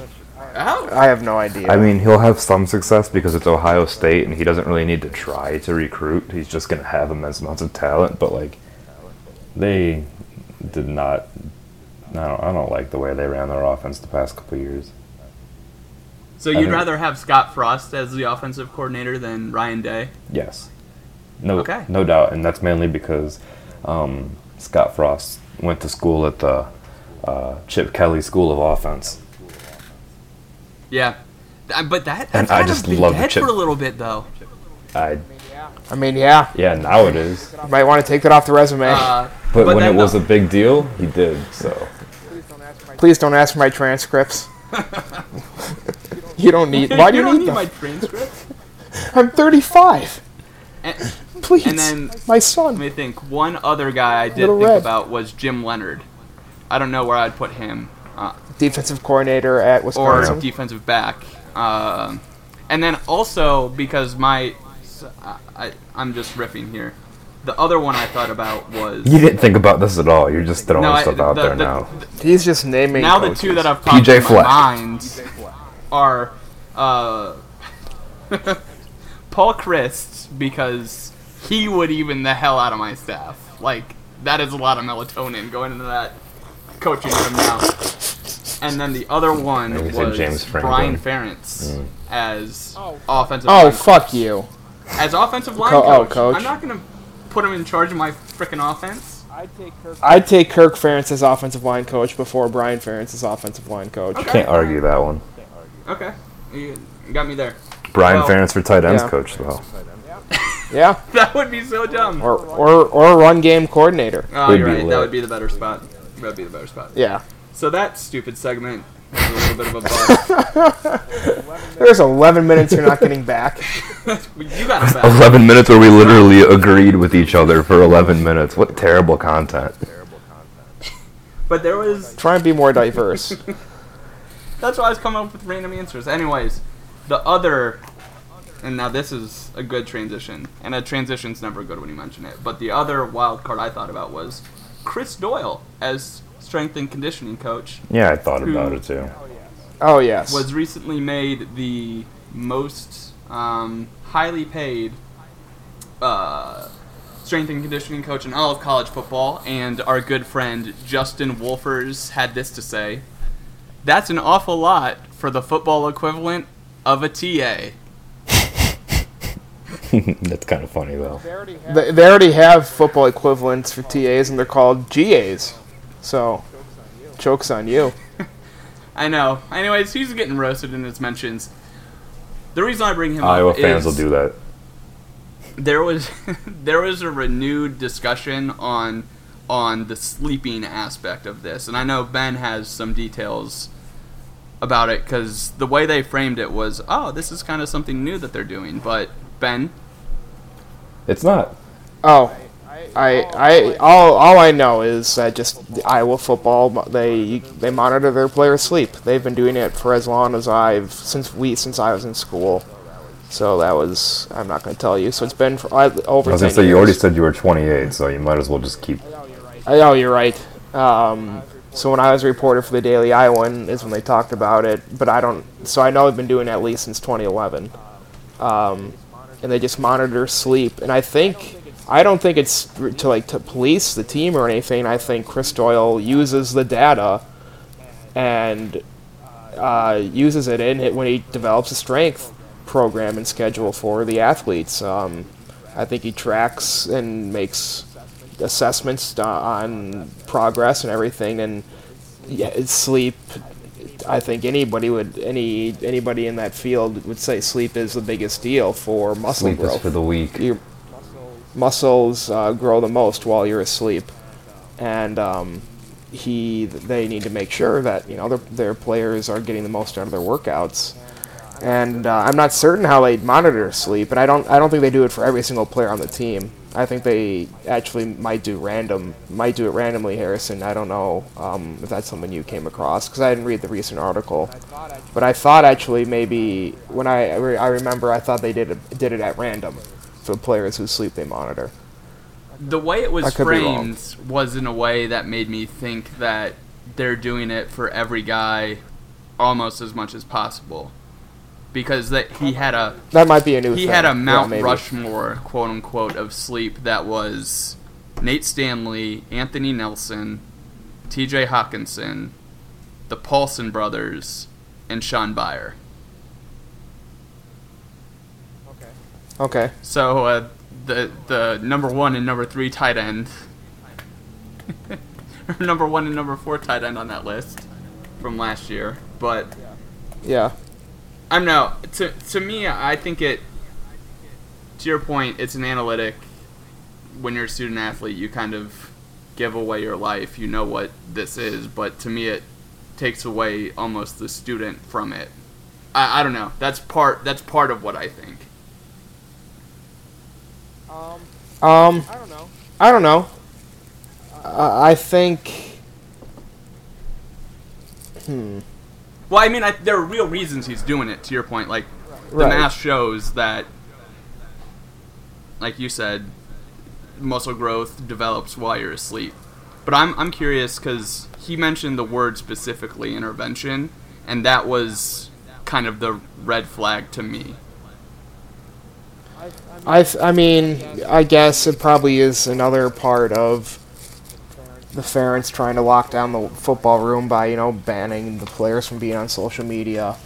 A: Oh,
B: I have no idea.
C: I mean, he'll have some success because it's Ohio State and he doesn't really need to try to recruit. He's just going to have immense amounts of talent, but like they did not I don't, I don't like the way they ran their offense the past couple years.
A: so
C: I
A: you'd
C: think-
A: rather have Scott Frost as the offensive coordinator than Ryan Day?
C: Yes. No,
A: Okay.
C: no doubt, and that's mainly because um, Scott Frost went to school at the uh, Chip Kelly School of Offense.
A: Yeah, but that
C: And I just
A: of been
C: love
A: dead
C: chip-
A: for a little bit though.
C: I
B: I mean, yeah,
C: yeah, now it is.
B: you might want to take that off the resume.
A: Uh,
C: But, when
A: then
C: it was
A: the-
C: a big deal, he did. So
B: Please don't ask for my transcripts. you don't need. Why do you,
A: don't
B: need,
A: need
B: them?
A: my transcripts?
B: I'm 35.
A: And,
B: Please,
A: and then
B: my
A: let
B: son.
A: me think. One other guy I did
B: Little
A: think
B: Red.
A: about was Jim Leonard. I don't know where I'd put him,
B: defensive coordinator at Wisconsin,
A: or
B: Wisconsin.
A: defensive back. Um, and then also because my, I'm just riffing here. The other one I thought about was
C: you didn't think about this at all. You're just throwing
A: no, I-
C: stuff out
A: the-
C: there
A: the-
C: now.
B: He's just naming.
A: now the two that I've popped
C: PJ
A: in my mind are uh, Paul Chryst because he would even the hell out of my staff. Like that is a lot of melatonin going into that coaching room now. And then the other one
C: Maybe say
A: was
C: James
A: Brian
C: Franklin.
A: Ferentz mm. as offensive.
B: Oh
A: line
B: fuck you!
A: As offensive line
B: Co- oh,
A: coach.
B: coach.
A: I'm not gonna put him in charge of my freaking offense.
B: I'd take Kirk Ferentz as offensive line coach before Brian Ferentz as offensive line coach.
A: Okay.
C: Can't argue that one.
A: Okay, you got me there.
C: Brian
A: Well-
C: Ferentz for tight ends
B: Yeah.
C: coach though.
B: Yeah,
A: That would be so dumb.
B: or or or run game coordinator.
A: Oh,
C: Would
A: you're
C: be
A: right. That
C: lit.
A: would be the better spot. That would be the better spot.
B: Yeah.
A: So that stupid segment was a little bit of a bust.
B: There's 11 minutes you're not getting back.
A: you got it back.
C: 11 minutes where we literally agreed with each other for 11 minutes. What terrible content. Terrible content.
A: But there was.
B: Try and be more diverse.
A: That's why I was coming up with random answers. Anyways, the other. And now this is a good transition. And a transition's never good when you mention it. But the other wild card I thought about was Chris Doyle as strength and conditioning coach.
C: Yeah, I thought about it too.
B: Oh yes.
A: was recently made the most um, highly paid uh, strength and conditioning coach in all of college football, and our good friend Justin Wolfers had this to say: "That's an awful lot for the football equivalent of a TA."
C: That's kind of funny though.
B: They, they already have football equivalents for TAs, and they're called GAs. So, jokes on you.
A: I know. Anyways, he's getting roasted in his mentions. The reason I bring him up.
C: Iowa
A: up
C: fans will do that.
A: there was there was a renewed discussion on on the sleeping aspect of this, and I know Ben has some details about it because the way they framed it was, oh, this is kind of something new that they're doing. But Ben,
C: It's not.
B: Oh, I, I, all, all I know is that just the Iowa football, they, they monitor their players' sleep. They've been doing it for as long as I've, since we, since I was in school. So that was, I'm not going to tell you. So it's been for uh, over.
C: I was gonna
B: 10
C: say you already said you were 28, so you might as well just keep.
B: Oh, you're right. Um, so when I was a reporter for the Daily Iowan is when they talked about it, but I don't. So I know they've been doing it at least since 2011, um, and they just monitor sleep. And I think I don't think it's to like to police the team or anything. I think Chris Doyle uses the data and uh, uses it in it when he develops a strength program and schedule for the athletes. Um, I think he tracks and makes assessments on progress and everything, and yeah, sleep. I think anybody would any anybody in that field would say sleep is the biggest deal for muscle
C: Sleep is
B: growth.
C: for the weak.
B: Your muscles uh, grow the most while you're asleep, and um, he they need to make sure that you know their, their players are getting the most out of their workouts. And uh, I'm not certain how they monitor sleep, and I don't I don't think they do it for every single player on the team. I think they actually might do random, might do it randomly, Harrison. I don't know um, if that's something you came across because I didn't read the recent article. But I thought actually maybe when I I remember I thought they did it did it at random for players whose sleep they monitor.
A: the way it was
B: could be wrong.
A: framed was in a way that made me think that they're doing it for every guy almost as much as possible because that he had a
B: That might be a new.
A: he
B: thing.
A: had a
B: Yeah,
A: Mount
B: maybe.
A: Rushmore quote unquote of sleep that was Nate Stanley, Anthony Nelson, T.J. Hockenson, the Paulsen brothers, and Shaun Beyer.
B: Okay.
A: So uh, the the number one and number three tight end, number one and number four tight end on that list from last year. But
B: Yeah.
A: I'm no to to me. I think it. To your point, it's an analytic. When you're a student athlete, you kind of give away your life. You know what this is, but to me, it takes away almost the student from it. I, I don't know. That's part. That's part of what I think.
B: Um, I don't know. I don't know. Uh, I think. Hmm.
A: Well, I mean, I, there are real reasons he's doing it. To your point, like the
B: Right.
A: math shows that, like you said, muscle growth develops while you're asleep. But I'm I'm curious because he mentioned the word specifically intervention, and that was kind of the red flag to me.
B: I, I mean, I guess it probably is another part of the Ferentz trying to lock down the football room by, you know, banning the players from being on social media.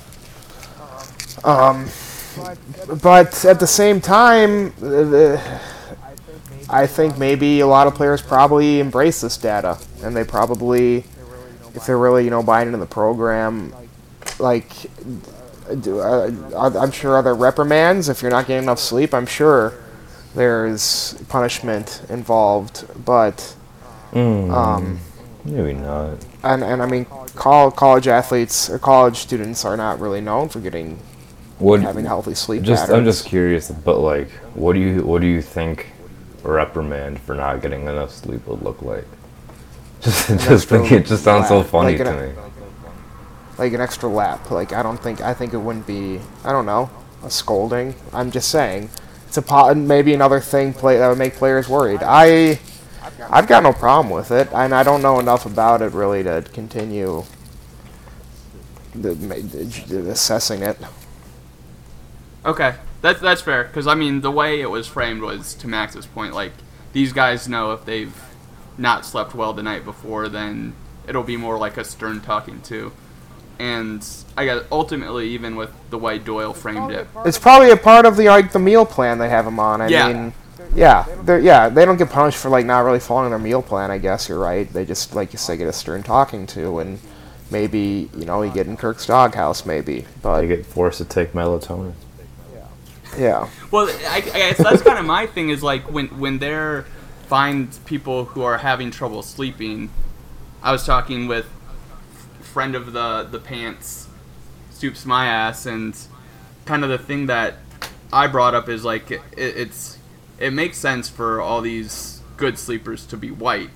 B: Um, but at the same time, I think maybe a lot of players probably embrace this data, and they probably, if they're really, you know, buying into the program, like I'm sure other reprimands if you're not getting enough sleep. I'm sure there's punishment involved, but
C: Mm,
B: um,
C: maybe not.
B: and and I mean, col- college athletes or college students are not really known for getting
C: What?
B: having healthy sleep
C: Just I'm just curious, but like, what do you what do you think a reprimand for not getting enough sleep would look like? Just just think it just sounds so funny
B: like
C: to me.
B: Like an extra lap. Like I don't think I think it wouldn't be I don't know a scolding. I'm just saying it's a po- maybe another thing play that would make players worried. I I've got no problem with it, and I don't know enough about it really to continue the, the, assessing it.
A: Okay, that's that's fair because I mean the way it was framed was to Max's point. Like these guys know if they've not slept well the night before, then it'll be more like a stern talking to. And I guess ultimately, even with the way Doyle framed it,
B: It's probably a part of the like the meal plan they have them on. I
A: Yeah.
B: mean, yeah, they're yeah they don't get punished for like not really following their meal plan. I guess you're right. They just like you say get a stern talking to, and maybe you know you get in Kirk's doghouse maybe, but
C: They get forced to take melatonin.
B: yeah.
A: Well, I, I guess that's kind of my thing is like when when they're find people who are having trouble sleeping. I was talking with friend of the the pants, stoops my ass, and kind of the thing that I brought up is like it, it's it makes sense for all these good sleepers to be white,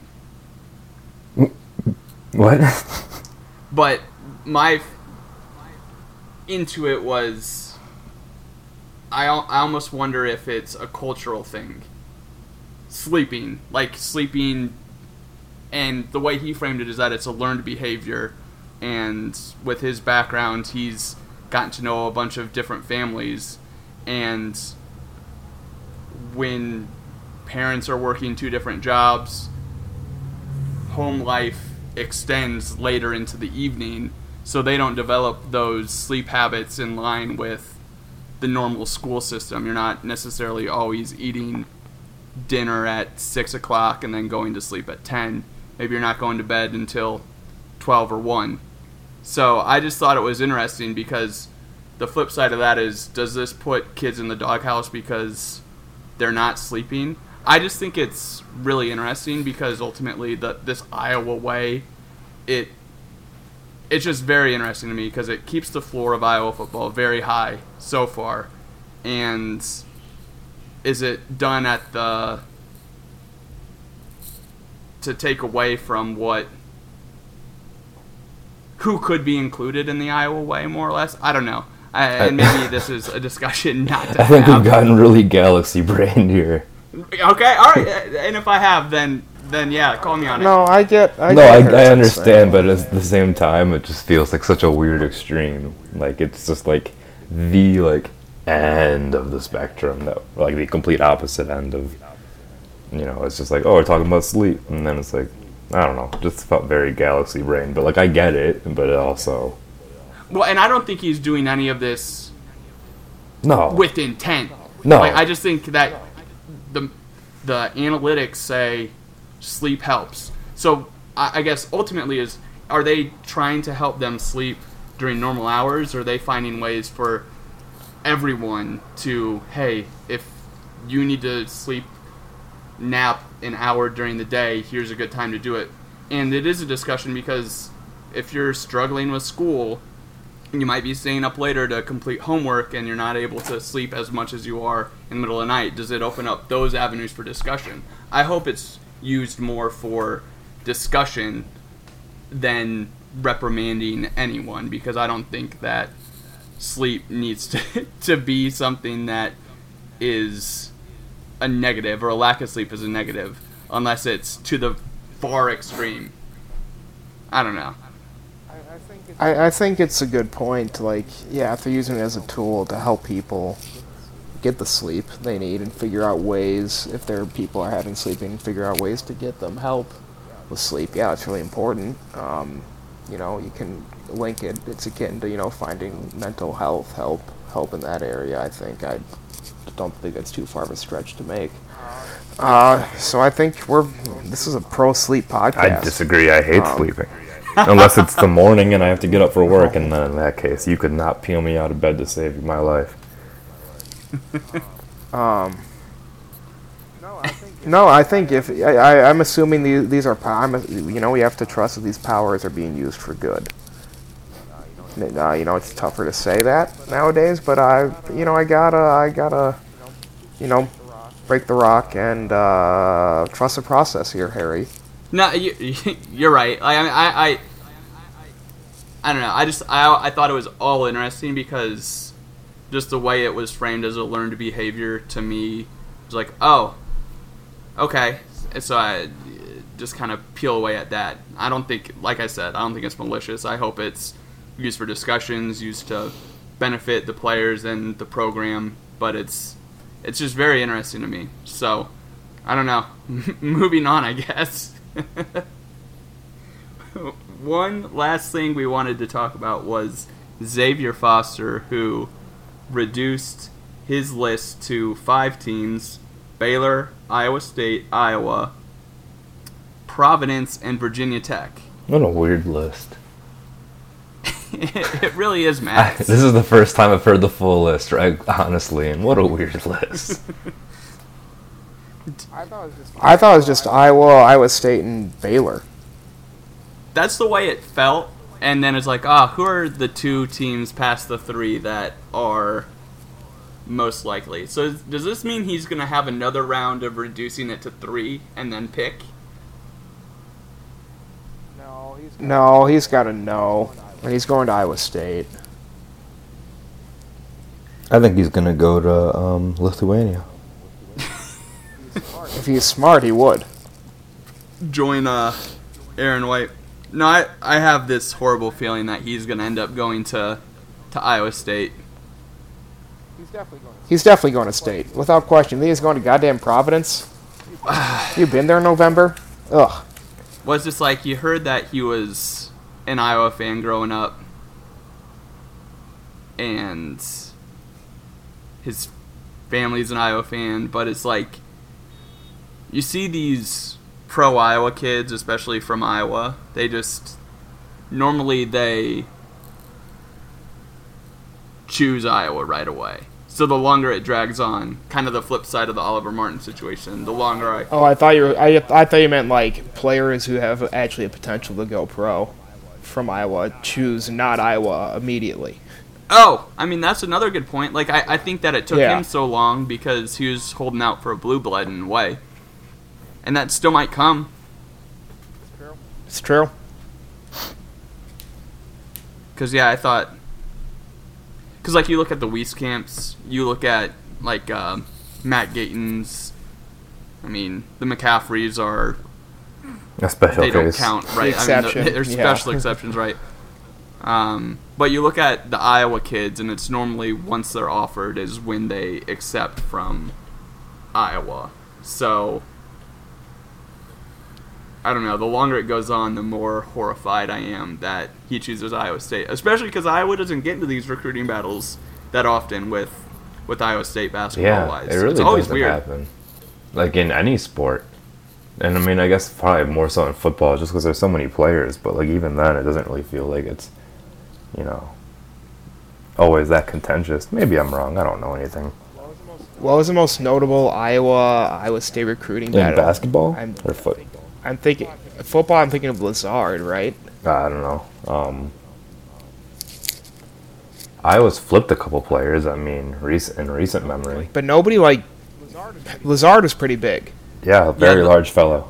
C: What?
A: but my into it was I, I almost wonder if it's a cultural thing. Sleeping like sleeping and the way he framed it is that it's a learned behavior and with his background he's gotten to know a bunch of different families. And when parents are working two different jobs home life extends later into the evening so they don't develop those sleep habits in line with the normal school system. You're not necessarily always eating dinner at 6 o'clock and then going to sleep at 10 maybe you're not going to bed until 12 or 1 so i just thought it was interesting because the flip side of that is does this put kids in the doghouse because they're not sleeping? I just think it's really interesting because ultimately the, this iowa way it it's just very interesting to me because it keeps the floor of iowa football very high so far. And is it done at the to take away from what who could be included in the Iowa way, more or less. I don't know. I, and maybe this is a discussion not to
C: I think
A: have.
C: we've gotten really galaxy brained here.
A: Okay, all right. Uh, and if I have, then then yeah, call me on it.
B: No, I get. I
C: no,
B: get
C: I, I understand, but at the same time, it just feels like such a weird extreme. Like it's just like the like end of the spectrum, that like the complete opposite end of. You know, it's just like, oh, we're talking about sleep, and then it's like, I don't know, just felt very galaxy brain. But like, I get it, but it also
A: Well, and I don't think he's doing any of this
C: no,
A: with intent.
C: no.
A: Like I just think that the the analytics say sleep helps. So I, I guess ultimately is are they trying to help them sleep during normal hours? Or are they finding ways for everyone to hey, if you need to sleep nap an hour during the day, here's a good time to do it. And it is a discussion because if you're struggling with school, you might be staying up later to complete homework and you're not able to sleep as much as you are in the middle of the night. Does it open up those avenues for discussion? I hope it's used more for discussion than reprimanding anyone because I don't think that sleep needs to, to be something that is a negative or a lack of sleep is a negative unless it's to the far extreme. I don't know.
B: I, I think it's a good point. Like, yeah, if they're using it as a tool to help people get the sleep they need and figure out ways, if their people are having sleeping, figure out ways to get them help with sleep. Yeah, it's really important. Um, you know, you can link it. It's akin to you know finding mental health help help in that area. I think I don't think that's too far of a stretch to make. Uh, so I think we're this is a pro sleep podcast.
C: I disagree. I hate
B: Um,
C: sleeping. Unless it's the morning and I have to get up for work, and then in that case, you could not peel me out of bed to save my life.
B: Um, no, I think if I, I, I'm assuming these, these are I'm, you know we have to trust that these powers are being used for good. Uh, you know it's tougher to say that nowadays, but I you know I gotta I gotta you know break the rock and uh, trust the process here, Harry.
A: No, you, you're right. Like, I, mean, I, I, I don't know. I just, I, I thought it was all interesting because just the way it was framed as a learned behavior to me was like, oh, okay. So I just kind of peel away at that. I don't think, like I said, I don't think it's malicious. I hope it's used for discussions, used to benefit the players and the program. But it's, it's just very interesting to me. So, I don't know. Moving on, I guess. One last thing we wanted to talk about was Xavier Foster, who reduced his list to five teams Baylor, Iowa State, Iowa, Providence, and Virginia Tech.
C: What a weird list.
A: it really is,
C: I, this is the first time I've heard the full list, right? Honestly, and what a weird list.
B: I thought it was just Iowa, Iowa State, and Baylor.
A: That's the way it felt. And then it's like, ah, who are the two teams past the three that are most likely? So does this mean he's going to have another round of reducing it to three and then pick?
B: No, he's got to know. And he's going to Iowa State.
C: I think he's gonna go to um, Lithuania.
B: If he's smart, he would.
A: join uh, Aaron White. No, I, I have this horrible feeling that he's going to end up going to to Iowa State.
B: He's definitely going to state, without question. He's going to goddamn Providence? you been there in November? Ugh.
A: Was just like you heard that he was an Iowa fan growing up, and his family's an Iowa fan, but it's like you see these pro Iowa kids, especially from Iowa. They just normally they choose Iowa right away. So the longer it drags on, kind of the flip side of the Oliver Martin situation, the longer I
B: Oh, I thought you were. I, I thought you meant like players who have actually a potential to go pro from Iowa choose not Iowa immediately.
A: Oh, I mean that's another good point. Like I, I think that it took
B: Yeah.
A: him so long because he was holding out for a blue blood in a way, and that still might come.
B: It's true. It's true.
A: Because yeah, I thought. Because like you look at the Weiss camps, you look at like um Matt Gatens. I mean, the McCaffreys are
C: A special
A: they don't
C: case.
A: count, right? I
B: exception,
A: mean, there's
B: yeah.
A: special exceptions, right? Um, but you look at the Iowa kids, and it's normally once they're offered is when they accept from Iowa. So I don't know. The longer it goes on, the more horrified I am that he chooses Iowa State, especially because Iowa doesn't get into these recruiting battles that often with with Iowa State basketball
C: Yeah,
A: wise.
C: it really
A: it's always
C: doesn't
A: weird.
C: happen. Like in any sport. And I mean, I guess probably more so in football, just because there's so many players. But like even then, it doesn't really feel like it's, you know, always that contentious. Maybe I'm wrong. I don't know anything.
B: What was the most notable Iowa Iowa State recruiting
C: In
B: battle?
C: basketball
B: I'm-
C: or foot,
B: I'm thinking football. I'm thinking of Lazard, right?
C: I don't know. Um, Iowa's flipped a couple players. I mean, recent in recent memory.
B: But nobody like Lazard was pretty big.
C: Yeah, a very
A: the-
C: large fellow.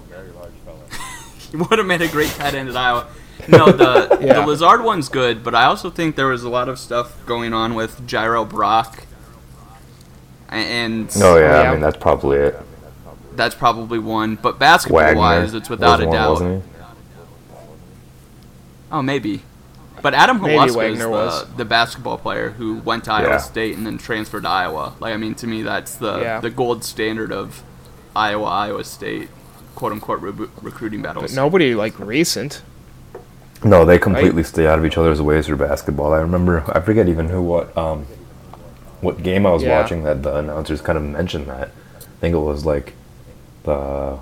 A: He would have made a great tight end at Iowa. No, the
B: Yeah.
A: the Lazard one's good, but I also think there was a lot of stuff going on with Gyro Brock, A- and
C: Oh yeah,
B: yeah.
C: I mean that's probably it.
A: that's probably one. But basketball
C: Wagner
A: wise, it's without
C: was
A: a
C: one,
A: doubt.
C: wasn't he?
A: Oh, maybe. But Adam
B: Maybe
A: is the,
B: was.
A: the basketball player who went to Iowa
C: Yeah.
A: State and then transferred to Iowa. Like, I mean, to me, that's the
B: Yeah.
A: the gold standard of Iowa Iowa State quote unquote re- recruiting
B: But
A: battles.
B: nobody like recent.
C: No, they completely stay out of each other's ways for basketball. I remember, I forget even who, what, um, what game I was
B: Yeah.
C: watching that the announcers kind of mentioned that. I think it was like the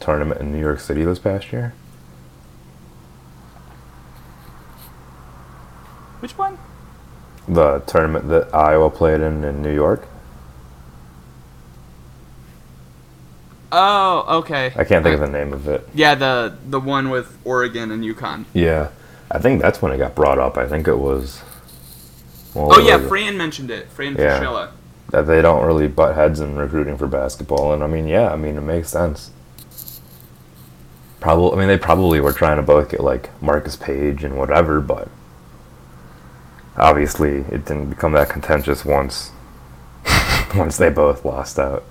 C: tournament in New York City this past year.
A: Which one?
C: The tournament that Iowa played in in New York.
A: Oh, okay.
C: I can't think of the name of it.
A: Yeah, the the one with Oregon and UConn.
C: Yeah, I think that's when it got brought up. I think it was. well,
A: Oh yeah,
C: was-
A: Fran mentioned it. Fran
C: Yeah.
A: Fraschilla.
C: that they don't really butt heads in recruiting for basketball, and I mean, yeah, I mean, it makes sense. Probably, I mean, they probably were trying to both get like Marcus Paige and whatever, but obviously, it didn't become that contentious once once they both lost out.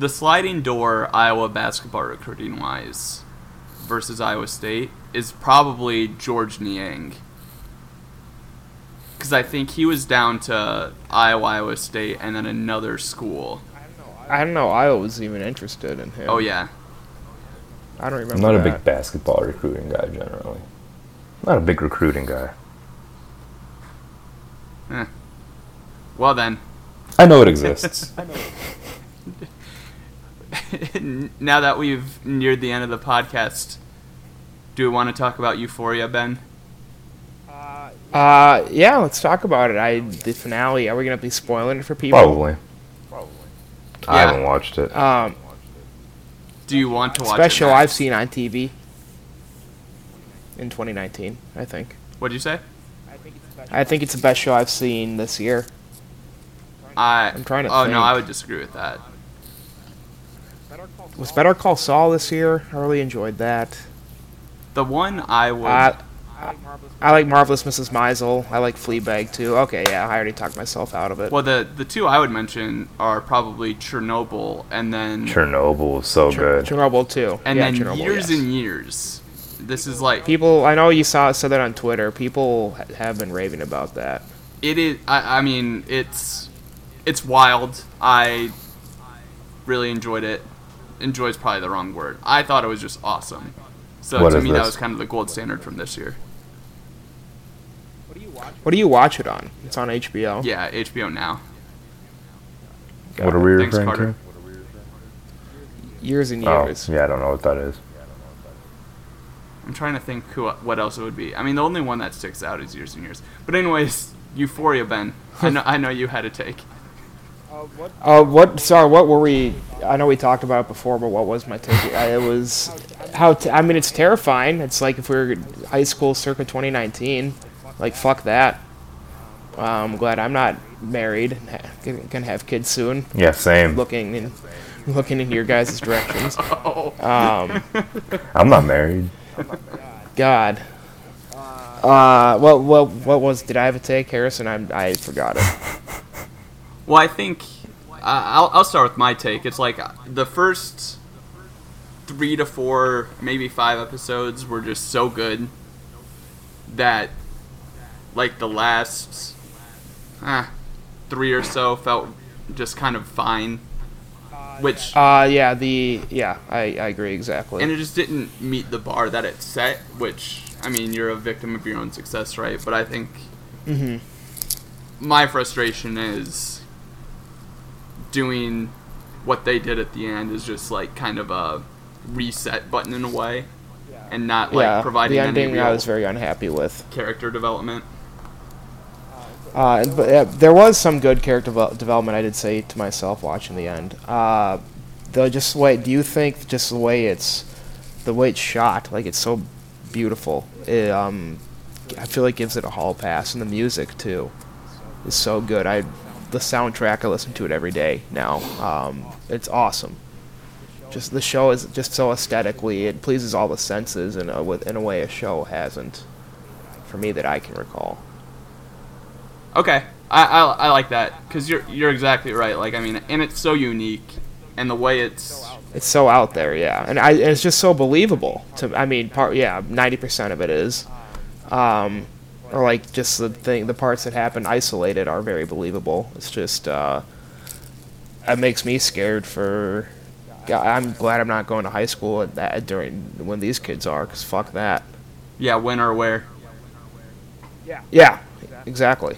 A: The sliding door Iowa basketball recruiting wise versus Iowa State is probably Georges Niang. Because I think he was down to Iowa, Iowa State, and then another school.
B: I don't know. Iowa was even interested in him.
A: Oh yeah,
B: I don't remember.
C: I'm not a big basketball recruiting guy generally. Not a big recruiting guy. Eh.
A: well then.
C: I know it exists.
A: now that we've neared the end of the podcast, do we want to talk about Euphoria, Ben?
B: Uh, yeah, let's talk about it. I the finale. Are we gonna be spoiling it for people?
C: Probably. Probably.
A: I
C: haven't watched it.
B: Um,
A: Do you want to watch
B: best
A: it?
B: show
A: Matt?
B: I've seen on TV in 2019. I think.
A: What'd you say?
B: I think it's the best show I've seen this year.
A: I,
B: I'm trying to
A: Oh no, I would disagree with that.
B: Was Better Call Saul this year? I really enjoyed that.
A: The one I would.
B: Uh, I like Marvelous Mrs. Maisel. I like Fleabag too. Okay, yeah, I already talked myself out of it.
A: Well, the the two I would mention are probably Chernobyl and then
C: Chernobyl was so
B: Cher-
C: good.
B: Chernobyl too.
A: and
B: yeah,
A: then
B: Chernobyl,
A: years
B: yes.
A: and years. This is like
B: People, I know you saw said that on Twitter. People have been raving about that.
A: it is. I, I mean, it's it's wild. I really enjoyed it. Enjoy is probably the wrong word. I thought it was just awesome. So
C: What
A: to
C: is
A: me, that was kind of the gold standard from this year.
B: What do you watch it on? It's on HBO.
A: Yeah, HBO now.
C: What are we
A: Thanks,
C: referring
A: Carter.
B: Years and
C: to? Oh,
B: years.
C: yeah, I don't know what that is.
A: I'm trying to think who what else it would be. I mean, the only one that sticks out is years and years. But anyways, Euphoria, Ben. I know I know you had a take.
B: Uh, what? Sorry, what were we? I know we talked about it before, but what was my take? I, it was how. T- I mean, it's terrifying. It's like if we were high school circa 2019. Like fuck that. Uh, I'm glad I'm not married. and ha- Gonna gonna have kids soon.
C: Yeah, same.
B: Looking in, looking in your guys' directions.
A: Oh,
B: Um,
C: I'm not married.
B: God. Uh, what what what was? Did I have a take, Harrison? I I forgot it.
A: Well, I think uh, I'll I'll start with my take. It's like the first three to four, maybe five episodes were just so good that like the last ah, three or so felt just kind of fine. Which
B: Uh, yeah, the yeah, I I agree exactly.
A: and it just didn't meet the bar that it set. Which I mean, you're a victim of your own success, right? But I think
B: hmm
A: my frustration is doing what they did at the end is just like kind of a reset button in a way, and not like
B: yeah,
A: providing
B: the
A: any
B: ending
A: real
B: I was very unhappy with.
A: character development.
B: Uh, but uh, there was some good character development. I did say to myself watching the end. Uh, though, just the way do you think just the way it's the way it's shot, like it's so beautiful. It, um, I feel like gives it a hall pass, and the music too is so good. I the soundtrack I listen to it every day now. Um, it's awesome. Just the show is just so aesthetically it pleases all the senses in a in a way a show hasn't for me that I can recall.
A: Okay, I I, I like that because you're you're exactly right. Like I mean, and it's so unique, and the way it's
B: It's so out there, yeah, and I, it's just so believable. To I mean, part yeah, ninety percent of it is, um, or like just the thing, the parts that happen isolated are very believable. It's just uh, it makes me scared for. God, I'm glad I'm not going to high school at that during when these kids are, cause fuck that.
A: yeah, when or where.
B: Yeah. Yeah, exactly.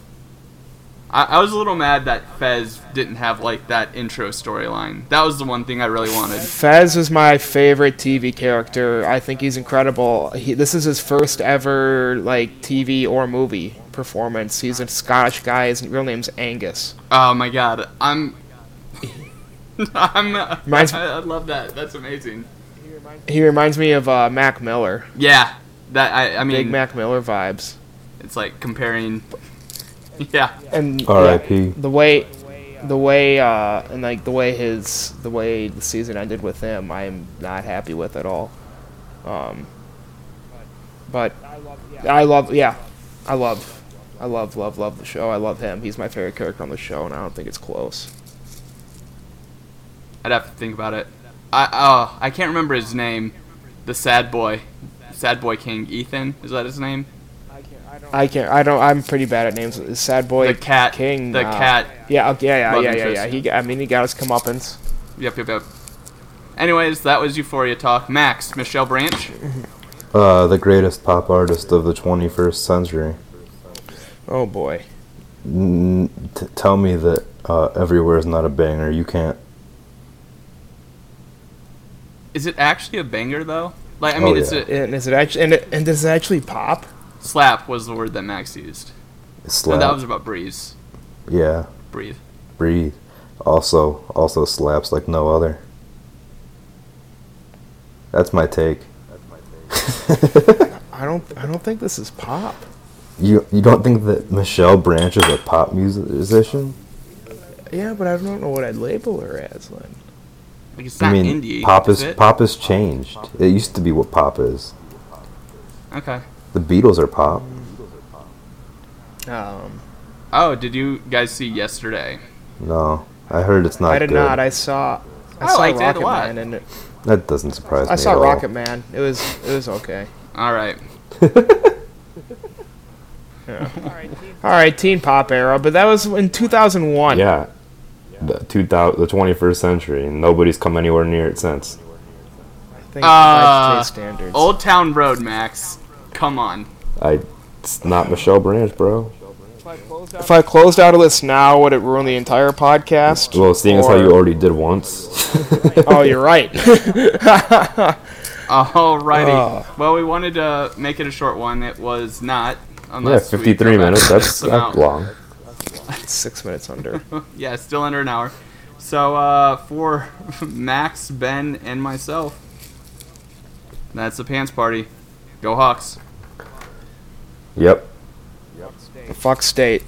A: I, I was a little mad that Fez didn't have like that intro storyline. That was the one thing I really wanted.
B: Fez is my favorite TV character. I think he's incredible. He, this is his first ever like TV or movie performance. He's a Scottish guy. His real name's Angus.
A: Oh my god, I'm. I'm.
B: Reminds-
A: I, I love that. That's amazing.
B: He reminds me of uh, Mac Miller.
A: Yeah, that I. I mean,
B: Big Mac Miller vibes.
A: it's like comparing. Yeah,
B: And
C: R.I.P..
B: yeah, the way, the way, uh, and like the way his, the way the season ended with him, I'm not happy with at all. Um, but I love, yeah, I love, I love, love, love the show. I love him. He's my favorite character on the show, and I don't think it's close.
A: I'd have to think about it. I oh, I can't remember his name. The sad boy, sad boy king Ethan. Is that his name?
B: I can't. I don't. I'm pretty bad at names. Sad boy.
A: The cat
B: King.
A: the
B: uh,
A: cat.
B: Yeah. Okay, yeah. Yeah. Yeah. Yeah. Yeah. He. I mean, he got his comeuppance.
A: Yep, yep, yep. Anyways, that was Euphoria talk. Max, Michelle Branch.
C: Uh, the greatest pop artist of the 21st century.
B: Oh boy.
C: N- t- tell me that uh, Everywhere is not a banger. You can't.
A: Is it actually a banger though? Like, I mean,
C: Oh,
A: it's
C: yeah.
A: a
B: And is it actually? And, it, and does it actually pop?
A: Slap was the word that Max used.
C: Slap.
A: And that was about breeze.
C: yeah,
A: Breathe.
C: breathe. Also, also slaps like no other. That's my take. That's my take.
B: I don't. I don't think this is pop.
C: You you don't think that Michelle Branch is a pop musician?
B: Yeah, but I don't know what I'd label her as. Then.
A: Like, it's not
C: I mean,
A: indie.
C: pop
A: is
C: is pop has changed. It used to be what pop is.
A: Okay.
C: The Beatles are pop.
B: Um,
A: Oh, did you guys see yesterday?
C: No, I heard it's not
B: I did
C: good.
B: not. I saw. I,
A: I
B: saw
A: liked it a
B: Rocket
A: lot.
B: Man, and it,
C: that doesn't surprise me.
B: I saw
C: at all.
B: Rocket Man. It was. It was okay.
A: All right.
B: All right, teen pop era, but that was in 2001.
C: Yeah, the two thousand, the twenty first century, and nobody's come anywhere near it since.
B: I think
A: Uh,
B: standards.
A: Old Town Road, Max. Come on.
C: I, it's not Michelle Branch, bro.
B: If I closed out a list now, would it ruin the entire podcast?
C: Well, seeing as how you already did once.
B: oh, you're right.
A: Alrighty.
B: Uh.
A: well, we wanted to make it a short one. It was not.
C: yeah,
A: Unless we
C: fifty
A: go back
C: minutes.
A: to
C: That's
A: some
C: that's
A: out.
C: long.
B: Six minutes under.
A: Yeah, still under an hour. So uh, for Max, Ben, and myself, that's the pants party. Go Hawks. Yep.
C: yep.
B: Fuck state.